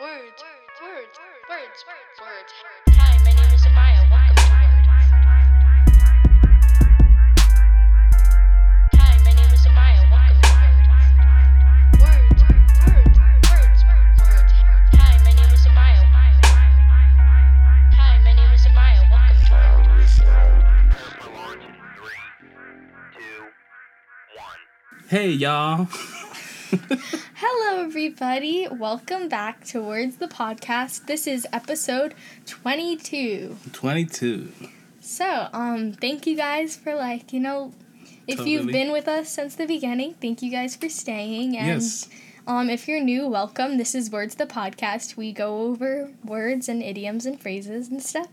Words, words, words, words, words. Hi, my name is Amaya. Welcome to Words. Hi, my name is Amaya. Welcome to Words. Words, words, words, words. Hi, my name is Amaya. Hi, my name is Amaya. Welcome to Words. Hey y'all. Hello, everybody. Welcome back to Words the Podcast. This is episode 22. 22. So, um, thank you guys for, like, you know, if you've been with us since the beginning, thank you guys for staying. And, Yes. um, if you're new, welcome. This is Words the Podcast. We go over words and idioms and phrases and stuff.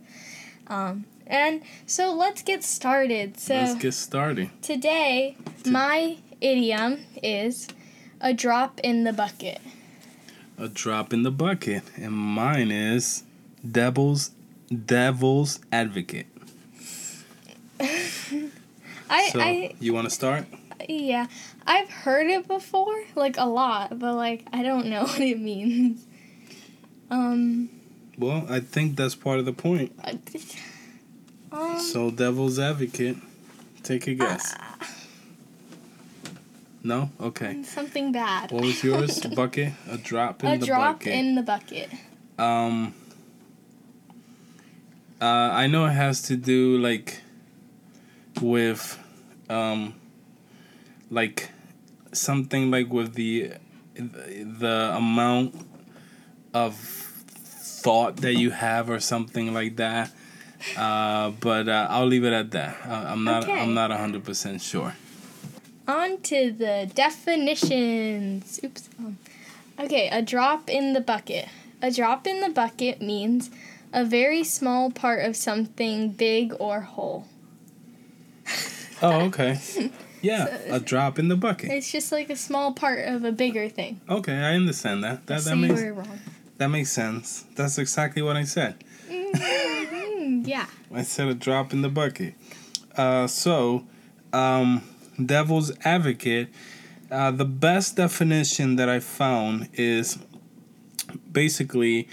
Um, and so let's get started. So, Let's get started. today, my idiom is a drop in the bucket. A drop in the bucket. And mine is devil's devil's advocate. I, So I you wanna start? Yeah, I've heard it before, like a lot, but like I don't know what it means. Um, Well, I think that's part of the point. Um So devil's advocate. Take a guess. No? Okay. something bad. What was yours? bucket? A drop in a the drop bucket. A drop in the bucket. Um, uh, I know it has to do like with, um, like something like with the the amount of thought that you have or something like that. Uh, but uh, I'll leave it at that. Uh, I'm not. Okay. I'm not hundred percent sure. On to the definitions. Oops. Um, okay, a drop in the bucket. A drop in the bucket means a very small part of something big or whole. Oh, okay. Yeah, a drop in the bucket. It's just like a small part of a bigger thing. Okay, I understand that. That that makes we're wrong. that makes sense. That's exactly what I said. Mm, yeah. I said a drop in the bucket. Uh, so, um, devil's advocate. Uh, the best definition that I found is basically,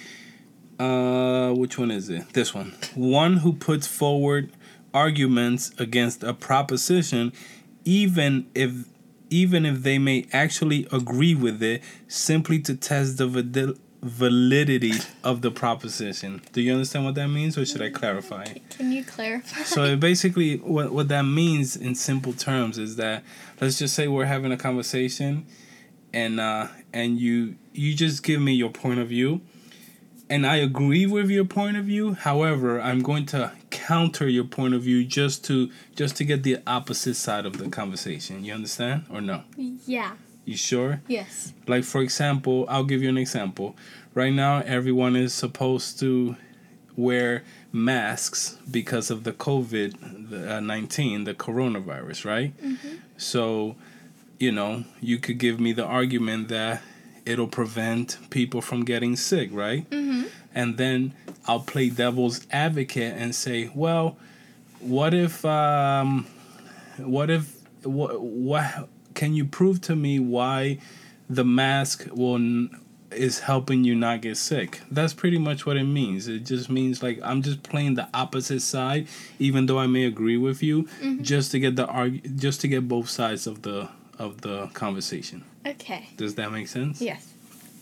uh, which one is it? This one. One who puts forward arguments against a proposition, even if even if they may actually agree with it, simply to test the validity of the proposition. Do you understand what that means, or should I clarify? Can you clarify? So basically, what what that means in simple terms is that let's just say we're having a conversation, and uh, and you you just give me your point of view, and I agree with your point of view. However, I'm going to counter your point of view just to just to get the opposite side of the conversation. You understand or no? yeah. You sure? Yes. Like for example, I'll give you an example. Right now, everyone is supposed to wear masks because of the COVID uh, nineteen, the coronavirus, right? Mhm. So, you know, you could give me the argument that it'll prevent people from getting sick, right? Mm-hmm. And then I'll play devil's advocate and say, well, what if, um, what if, what, what, can you prove to me why the mask will n- is helping you not get sick? That's pretty much what it means. It just means like I'm just playing the opposite side, even though I may agree with you, mm-hmm. just to get the arg- just to get both sides of the of the conversation. Okay. Does that make sense? Yes.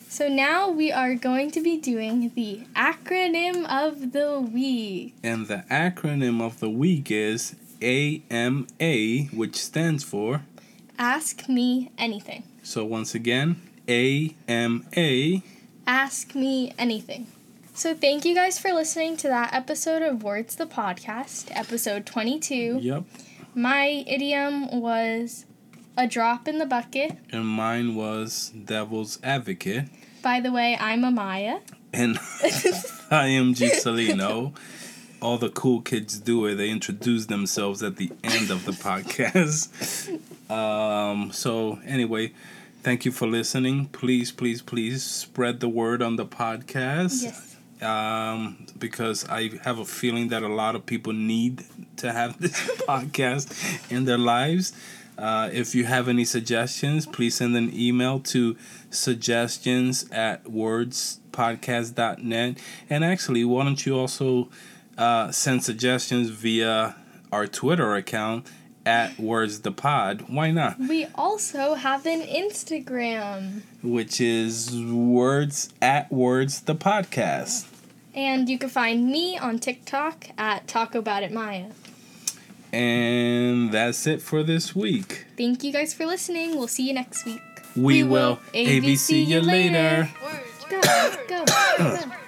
So now we are going to be doing the acronym of the week. And the acronym of the week is AMA, which stands for. Ask me anything. So once again, AMA. Ask me anything. So thank you guys for listening to that episode of Words the Podcast, episode 22. Yep. My idiom was a drop in the bucket. And mine was Devil's Advocate. By the way, I'm Amaya. And I am Juscelino. All the cool kids do it. They introduce themselves at the end of the podcast. Um, so anyway, thank you for listening. Please, please, please spread the word on the podcast. Yes. um, because I have a feeling that a lot of people need to have this podcast in their lives. Uh, if you have any suggestions, please send an email to suggestions at wordspodcast.net. And actually, why don't you also uh, send suggestions via our Twitter account at Words the Pod? Why not? We also have an Instagram. Which is Words at Words the Podcast. And you can find me on TikTok at Talk About It Maya. And that's it for this week. Thank you guys for listening. We'll see you next week. We, We will will ABC you later. Words. Go, go, go.